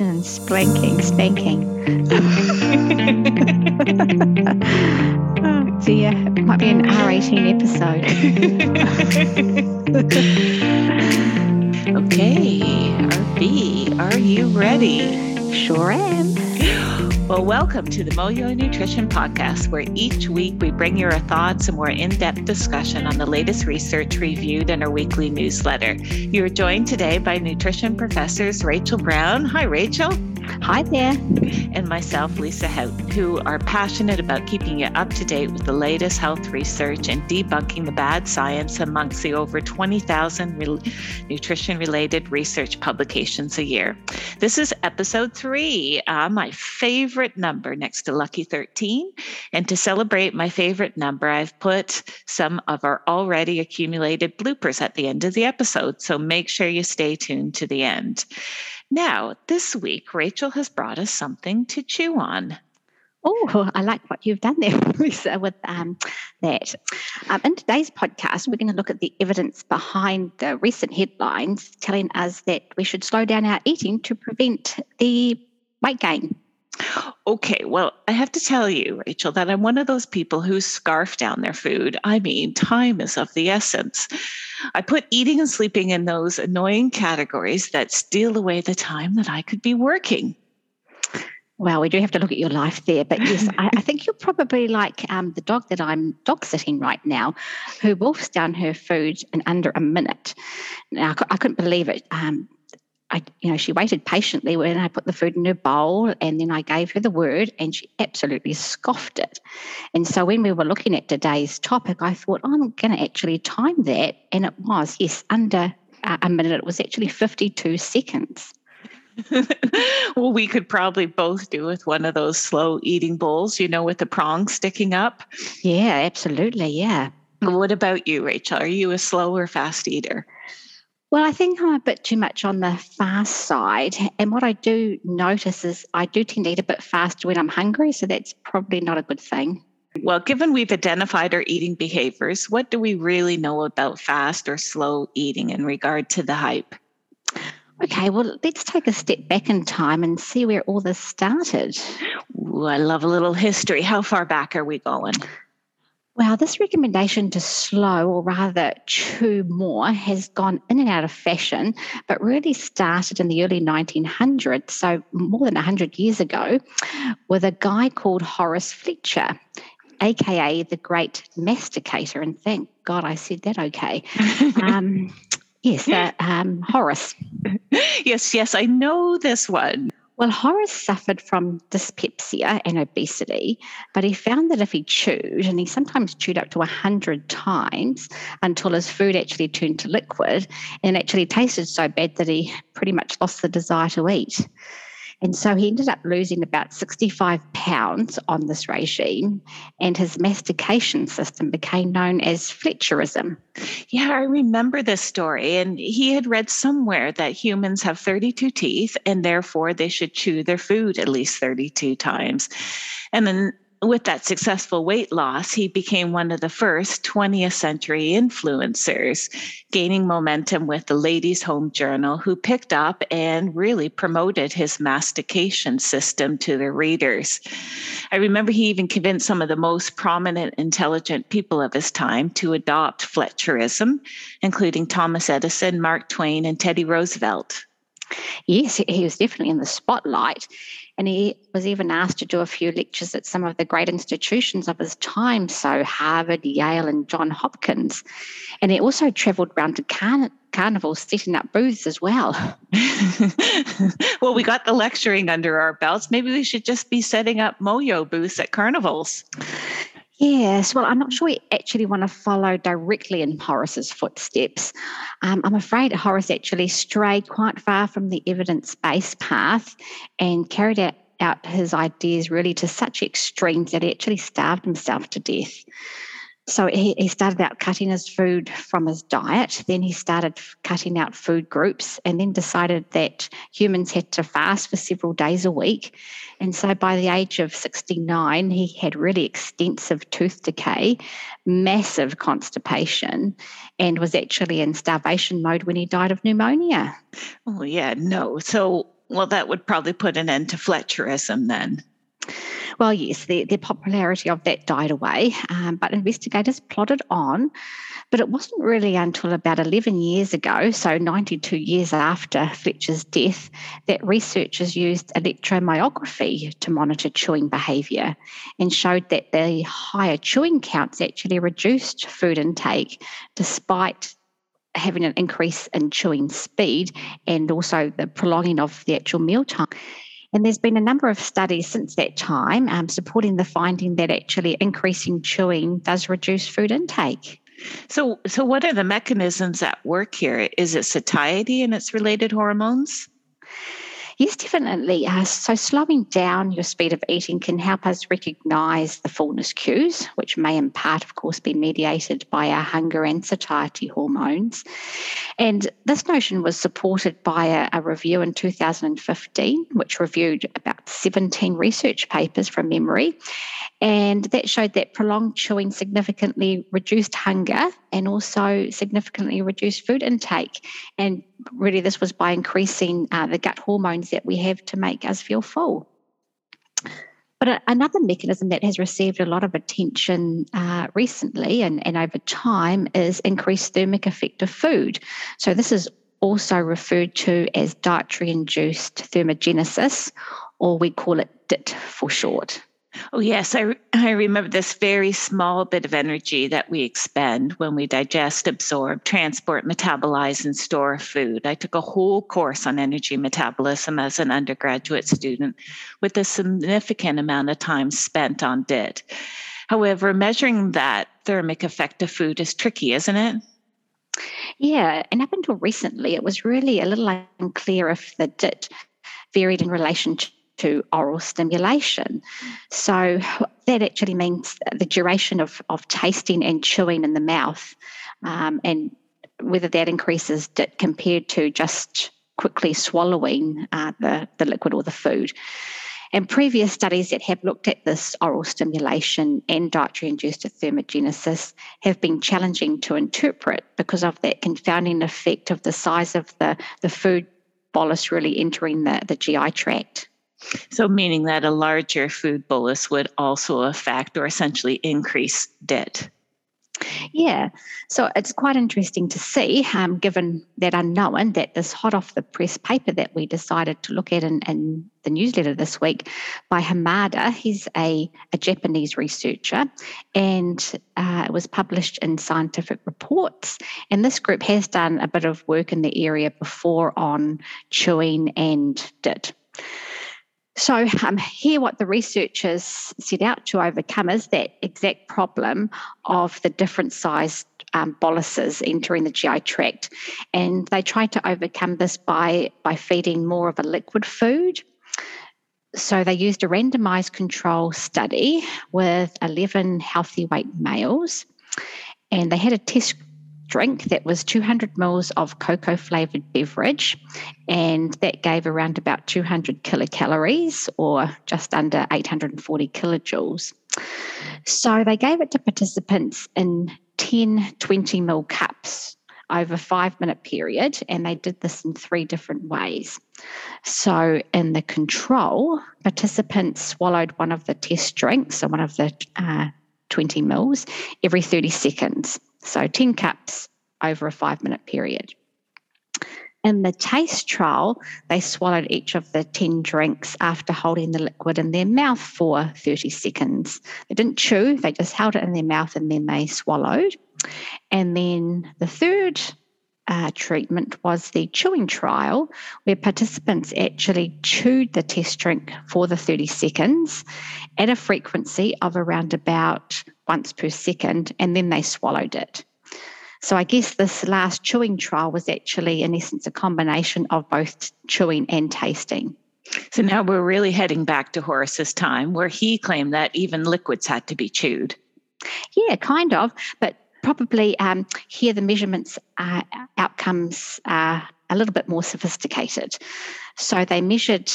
and splanking, spanking. oh dear, it might be an R18 episode. okay, RB, are you ready? Sure am. Well, welcome to the Moyo Nutrition Podcast, where each week we bring your thoughts and more in depth discussion on the latest research reviewed in our weekly newsletter. You are joined today by nutrition professors Rachel Brown. Hi, Rachel. Hi there. And myself, Lisa Houghton, who are passionate about keeping you up to date with the latest health research and debunking the bad science amongst the over 20,000 re- nutrition related research publications a year. This is episode three, uh, my favorite number next to Lucky 13. And to celebrate my favorite number, I've put some of our already accumulated bloopers at the end of the episode. So make sure you stay tuned to the end. Now, this week, Rachel has brought us something to chew on. Oh, I like what you've done there, Lisa, with um, that. Um, in today's podcast, we're going to look at the evidence behind the recent headlines telling us that we should slow down our eating to prevent the weight gain. Okay, well, I have to tell you, Rachel, that I'm one of those people who scarf down their food. I mean, time is of the essence. I put eating and sleeping in those annoying categories that steal away the time that I could be working. Well, we do have to look at your life there, but yes, I, I think you're probably like um, the dog that I'm dog sitting right now, who wolfs down her food in under a minute. Now, I couldn't believe it. Um, I, you know, she waited patiently when I put the food in her bowl and then I gave her the word and she absolutely scoffed it. And so when we were looking at today's topic, I thought, oh, I'm going to actually time that. And it was, yes, under uh, a minute. It was actually 52 seconds. well, we could probably both do with one of those slow eating bowls, you know, with the prongs sticking up. Yeah, absolutely. Yeah. What about you, Rachel? Are you a slow or fast eater? Well, I think I'm a bit too much on the fast side. And what I do notice is I do tend to eat a bit faster when I'm hungry. So that's probably not a good thing. Well, given we've identified our eating behaviors, what do we really know about fast or slow eating in regard to the hype? Okay, well, let's take a step back in time and see where all this started. Ooh, I love a little history. How far back are we going? Well, this recommendation to slow or rather chew more has gone in and out of fashion, but really started in the early 1900s, so more than 100 years ago, with a guy called Horace Fletcher, aka the Great Masticator. And thank God I said that okay. Um, yes, uh, um, Horace. Yes, yes, I know this one. Well, Horace suffered from dyspepsia and obesity, but he found that if he chewed, and he sometimes chewed up to 100 times until his food actually turned to liquid and actually tasted so bad that he pretty much lost the desire to eat. And so he ended up losing about 65 pounds on this regime, and his mastication system became known as Fletcherism. Yeah, I remember this story. And he had read somewhere that humans have 32 teeth, and therefore they should chew their food at least 32 times. And then with that successful weight loss, he became one of the first 20th century influencers, gaining momentum with the Ladies' Home Journal, who picked up and really promoted his mastication system to their readers. I remember he even convinced some of the most prominent, intelligent people of his time to adopt Fletcherism, including Thomas Edison, Mark Twain, and Teddy Roosevelt. Yes, he was definitely in the spotlight. And he was even asked to do a few lectures at some of the great institutions of his time, so Harvard, Yale, and John Hopkins. And he also travelled around to carn- carnivals setting up booths as well. well, we got the lecturing under our belts. Maybe we should just be setting up Moyo booths at carnivals. Yes, well, I'm not sure we actually want to follow directly in Horace's footsteps. Um, I'm afraid Horace actually strayed quite far from the evidence based path and carried out, out his ideas really to such extremes that he actually starved himself to death. So he, he started out cutting his food from his diet. Then he started cutting out food groups and then decided that humans had to fast for several days a week. And so by the age of 69, he had really extensive tooth decay, massive constipation, and was actually in starvation mode when he died of pneumonia. Oh, yeah, no. So well, that would probably put an end to Fletcherism then. Well, yes, the, the popularity of that died away, um, but investigators plodded on. But it wasn't really until about 11 years ago, so 92 years after Fletcher's death, that researchers used electromyography to monitor chewing behaviour and showed that the higher chewing counts actually reduced food intake despite having an increase in chewing speed and also the prolonging of the actual meal time. And there's been a number of studies since that time um, supporting the finding that actually increasing chewing does reduce food intake. So, so what are the mechanisms at work here? Is it satiety and its related hormones? Yes, definitely. Uh, so, slowing down your speed of eating can help us recognize the fullness cues, which may in part, of course, be mediated by our hunger and satiety hormones. And this notion was supported by a, a review in 2015, which reviewed about 17 research papers from memory. And that showed that prolonged chewing significantly reduced hunger and also significantly reduced food intake. And really, this was by increasing uh, the gut hormones that we have to make us feel full. But another mechanism that has received a lot of attention uh, recently and, and over time is increased thermic effect of food. So, this is also referred to as dietary induced thermogenesis, or we call it DIT for short. Oh, yes. I, I remember this very small bit of energy that we expend when we digest, absorb, transport, metabolize, and store food. I took a whole course on energy metabolism as an undergraduate student with a significant amount of time spent on DIT. However, measuring that thermic effect of food is tricky, isn't it? Yeah, and up until recently, it was really a little unclear if the DIT varied in relation to to oral stimulation. So that actually means the duration of, of tasting and chewing in the mouth, um, and whether that increases compared to just quickly swallowing uh, the, the liquid or the food. And previous studies that have looked at this oral stimulation and dietary induced thermogenesis have been challenging to interpret because of that confounding effect of the size of the, the food bolus really entering the, the GI tract. So, meaning that a larger food bolus would also affect or essentially increase DIT. Yeah, so it's quite interesting to see, um, given that unknown, that this hot off the press paper that we decided to look at in, in the newsletter this week by Hamada, he's a, a Japanese researcher, and uh, it was published in Scientific Reports. And this group has done a bit of work in the area before on chewing and DIT. So, um, here, what the researchers set out to overcome is that exact problem of the different sized um, boluses entering the GI tract. And they tried to overcome this by, by feeding more of a liquid food. So, they used a randomized control study with 11 healthy weight males. And they had a test drink that was 200 mils of cocoa flavored beverage, and that gave around about 200 kilocalories or just under 840 kilojoules. So they gave it to participants in 10 20 mil cups over a five minute period, and they did this in three different ways. So, in the control, participants swallowed one of the test drinks, so one of the uh, 20 mils, every 30 seconds. So 10 cups over a five minute period. In the taste trial, they swallowed each of the 10 drinks after holding the liquid in their mouth for 30 seconds. They didn't chew, they just held it in their mouth and then they swallowed. And then the third uh, treatment was the chewing trial, where participants actually chewed the test drink for the 30 seconds at a frequency of around about once per second, and then they swallowed it. So I guess this last chewing trial was actually, in essence, a combination of both chewing and tasting. So now we're really heading back to Horace's time, where he claimed that even liquids had to be chewed. Yeah, kind of. But probably um, here the measurements uh, outcomes are a little bit more sophisticated. So they measured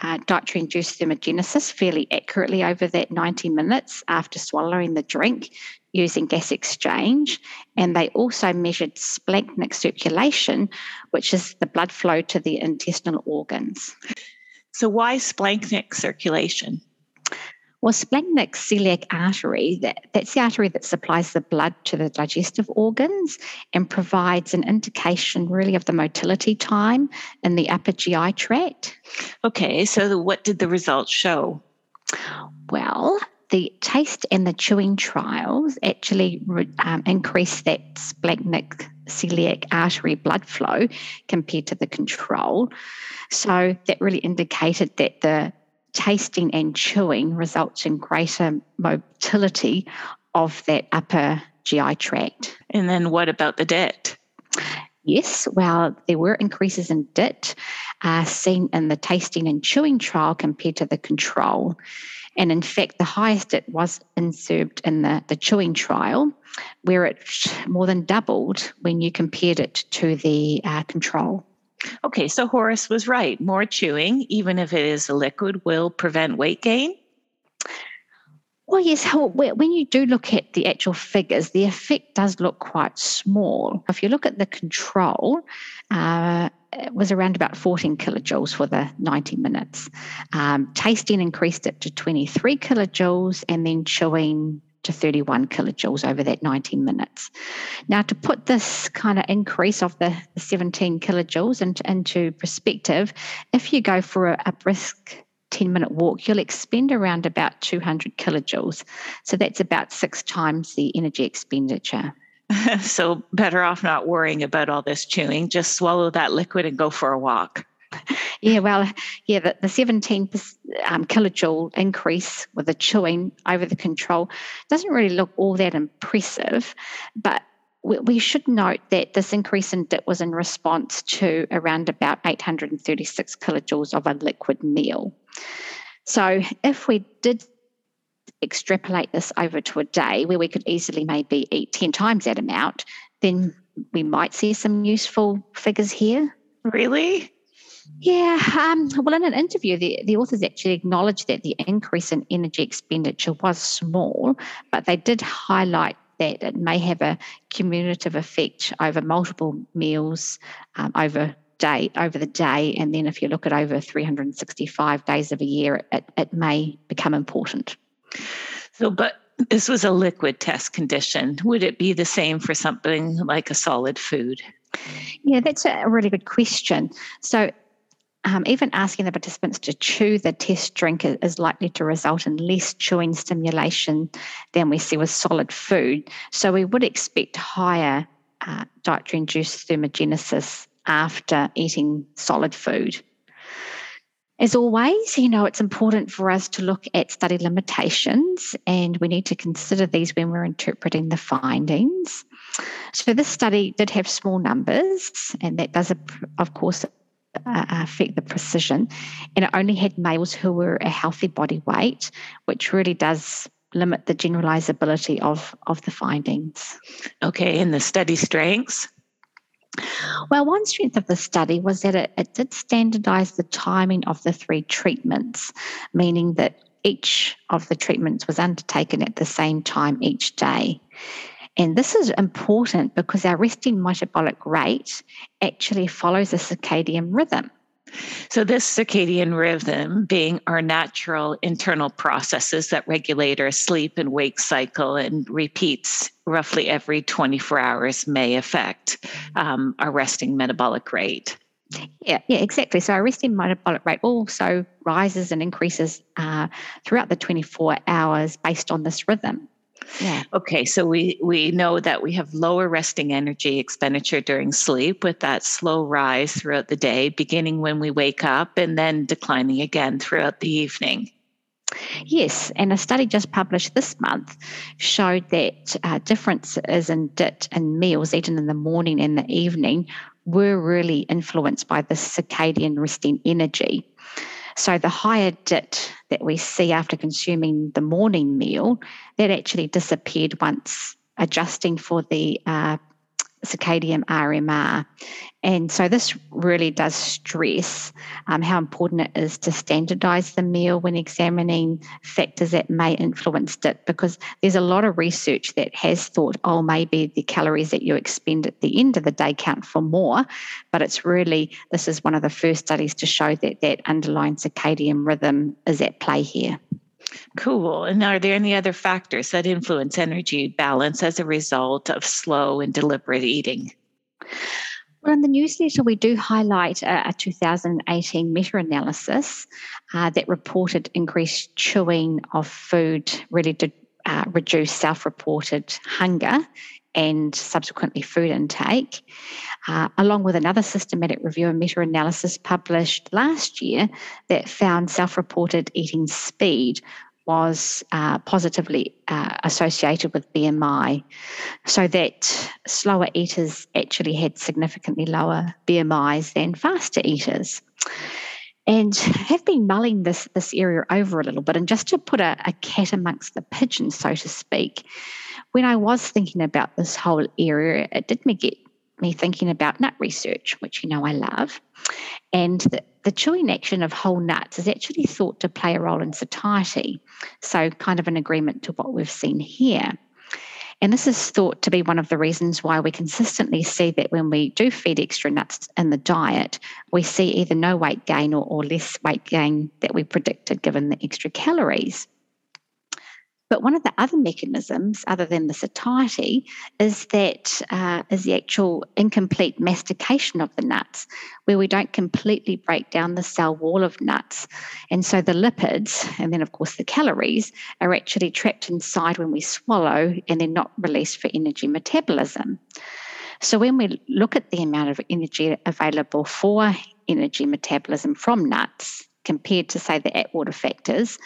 uh, dietary induced thermogenesis fairly accurately over that 90 minutes after swallowing the drink using gas exchange. And they also measured splanchnic circulation, which is the blood flow to the intestinal organs. So, why splanchnic circulation? Well, splenic celiac artery, that, that's the artery that supplies the blood to the digestive organs and provides an indication really of the motility time in the upper GI tract. Okay, so what did the results show? Well, the taste and the chewing trials actually um, increased that splenic celiac artery blood flow compared to the control. So that really indicated that the tasting and chewing results in greater motility of that upper GI tract. And then what about the DIT? Yes, well, there were increases in DIT uh, seen in the tasting and chewing trial compared to the control. And in fact, the highest it was observed in the, the chewing trial, where it more than doubled when you compared it to the uh, control. Okay, so Horace was right. More chewing, even if it is a liquid, will prevent weight gain. Well, yes. When you do look at the actual figures, the effect does look quite small. If you look at the control, uh, it was around about 14 kilojoules for the 90 minutes. Um, tasting increased it to 23 kilojoules, and then chewing to 31 kilojoules over that 19 minutes. Now, to put this kind of increase of the 17 kilojoules into, into perspective, if you go for a, a brisk 10 minute walk, you'll expend around about 200 kilojoules. So that's about six times the energy expenditure. so, better off not worrying about all this chewing, just swallow that liquid and go for a walk. Yeah, well, yeah, the, the 17 um, kilojoule increase with the chewing over the control doesn't really look all that impressive, but we, should note that this increase in DIT was in response to around about 836 kilojoules of a liquid meal. So if we did extrapolate this over to a day where we could easily maybe eat 10 times that amount, then we might see some useful figures here. Really? Yeah, um, well, in an interview, the, the authors actually acknowledged that the increase in energy expenditure was small, but they did highlight that it may have a cumulative effect over multiple meals um, over day over the day, and then if you look at over 365 days of a year, it, it may become important. So, but this was a liquid test condition. Would it be the same for something like a solid food? Yeah, that's a really good question. So, um, even asking the participants to chew the test drink is likely to result in less chewing stimulation than we see with solid food. So we would expect higher uh, dietary induced thermogenesis after eating solid food. As always, you know, it's important for us to look at study limitations and we need to consider these when we're interpreting the findings. So, this study did have small numbers, and that does, of course, uh, affect the precision. And it only had males who were a healthy body weight, which really does limit the generalizability of, of the findings. Okay, and the study strengths? Well, one strength of the study was that it, it did standardize the timing of the three treatments, meaning that each of the treatments was undertaken at the same time each day. And this is important because our resting metabolic rate actually follows a circadian rhythm. So, this circadian rhythm being our natural internal processes that regulate our sleep and wake cycle and repeats roughly every 24 hours may affect um, our resting metabolic rate. Yeah, yeah, exactly. So our resting metabolic rate also rises and increases uh, throughout the 24 hours based on this rhythm. Yeah. Okay. So we we know that we have lower resting energy expenditure during sleep with that slow rise throughout the day, beginning when we wake up and then declining again throughout the evening. Yes, and a study just published this month showed that uh, differences in DIT and meals eaten in the morning and the evening were really influenced by the circadian resting energy. So the higher DIT that we see after consuming the morning meal, that actually disappeared once adjusting for the uh, circadian RMR. And so this really does stress um, how important it is to standardize the meal when examining factors that may influence it, because there's a lot of research that has thought, oh, maybe the calories that you expend at the end of the day count for more. But it's really, this is one of the first studies to show that that underlying circadian rhythm is at play here. Cool. And are there any other factors that influence energy balance as a result of slow and deliberate eating? Well, in the newsletter, we do highlight a, a 2018 meta analysis uh, that reported increased chewing of food really to uh, reduce self reported hunger and subsequently food intake, uh, along with another systematic review and meta analysis published last year that found self reported eating speed was uh, positively uh, associated with BMI, so that slower eaters actually had significantly lower BMIs than faster eaters. And have been mulling this, this area over a little bit. And just to put a, a cat amongst the pigeons, so to speak, when I was thinking about this whole area, it did me get me thinking about nut research, which you know I love. And the, the chewing action of whole nuts is actually thought to play a role in satiety. So, kind of an agreement to what we've seen here. And this is thought to be one of the reasons why we consistently see that when we do feed extra nuts in the diet, we see either no weight gain or, or less weight gain that we predicted given the extra calories. But one of the other mechanisms, other than the satiety, is that uh, is the actual incomplete mastication of the nuts, where we don't completely break down the cell wall of nuts. And so the lipids, and then of course the calories, are actually trapped inside when we swallow and they're not released for energy metabolism. So when we look at the amount of energy available for energy metabolism from nuts compared to, say, the Atwater factors,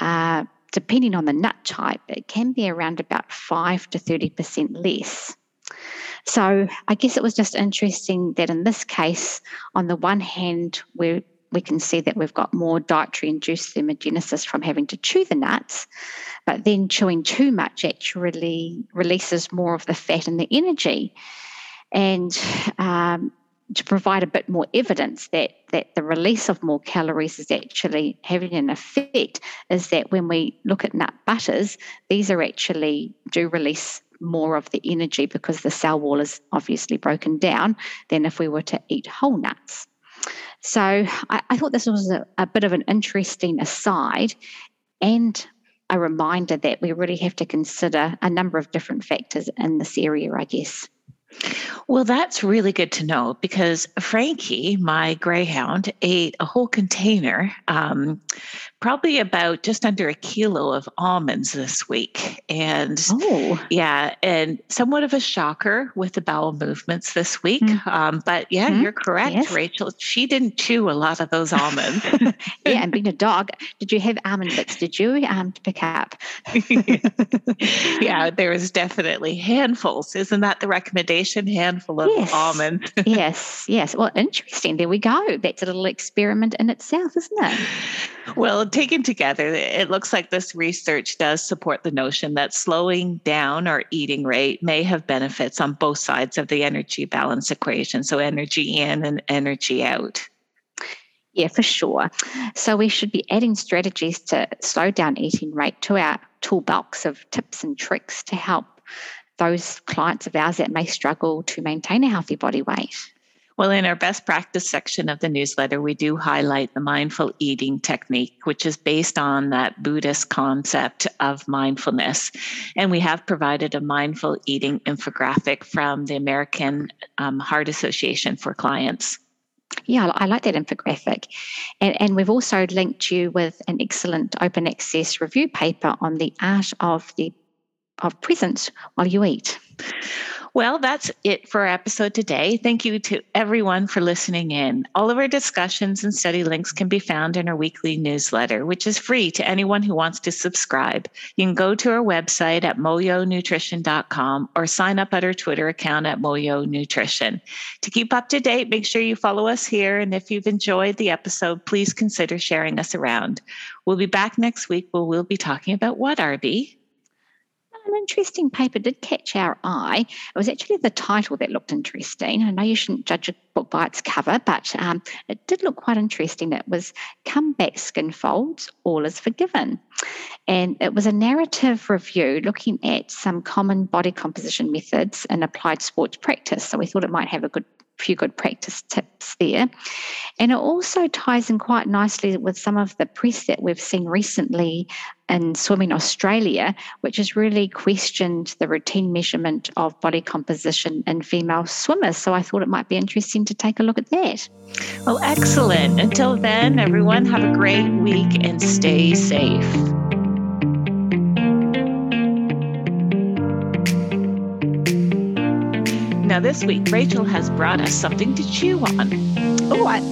uh, depending on the nut type, it can be around about 5 to 30% less. So I guess it was just interesting that in this case, on the one hand, we we can see that we've got more dietary induced thermogenesis from having to chew the nuts, but then chewing too much actually releases more of the fat and the energy. And um, to provide a bit more evidence that that the release of more calories is actually having an effect is that when we look at nut butters, these are actually do release more of the energy because the cell wall is obviously broken down than if we were to eat whole nuts. So I, I thought this was a, a bit of an interesting aside and a reminder that we really have to consider a number of different factors in this area, I guess. Well, that's really good to know because Frankie, my greyhound, ate a whole container, um, probably about just under a kilo of almonds this week. And oh. yeah, and somewhat of a shocker with the bowel movements this week. Mm. Um, but yeah, mm. you're correct, yes. Rachel. She didn't chew a lot of those almonds. yeah, and being a dog, did you have almond bits? Did you um, pick up? yeah, there was definitely handfuls. Isn't that the recommendation? Handful of yes. almonds. yes, yes. Well, interesting. There we go. That's a little experiment in itself, isn't it? Well, taken together, it looks like this research does support the notion that slowing down our eating rate may have benefits on both sides of the energy balance equation. So, energy in and energy out. Yeah, for sure. So, we should be adding strategies to slow down eating rate to our toolbox of tips and tricks to help those clients of ours that may struggle to maintain a healthy body weight. Well, in our best practice section of the newsletter, we do highlight the mindful eating technique, which is based on that Buddhist concept of mindfulness. And we have provided a mindful eating infographic from the American um, Heart Association for clients. Yeah, I like that infographic. And, and we've also linked you with an excellent open access review paper on the art of the of presence while you eat. Well, that's it for our episode today. Thank you to everyone for listening in. All of our discussions and study links can be found in our weekly newsletter, which is free to anyone who wants to subscribe. You can go to our website at moyonutrition.com or sign up at our Twitter account at Moyo Nutrition. To keep up to date, make sure you follow us here. And if you've enjoyed the episode, please consider sharing us around. We'll be back next week where we'll be talking about what, RB? An interesting paper did catch our eye. It was actually the title that looked interesting. I know you shouldn't judge a book by its cover, but um, it did look quite interesting. It was Come Back Skin Folds, All is Forgiven. And it was a narrative review looking at some common body composition methods in applied sports practice. So we thought it might have a good few good practice tips there. And it also ties in quite nicely with some of the press that we've seen recently in Swimming Australia, which has really questioned the routine measurement of body composition in female swimmers. So I thought it might be interesting to take a look at that. Well, excellent. Until then, everyone, have a great week and stay safe. Now, this week, Rachel has brought us something to chew on. Oh what?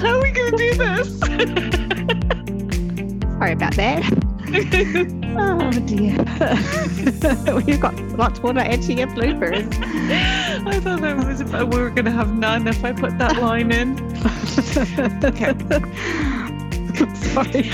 How are we going to do this? Sorry about that. oh dear. We've got lots more to to your bloopers. I thought that was about we were going to have none if I put that line in. okay. Sorry.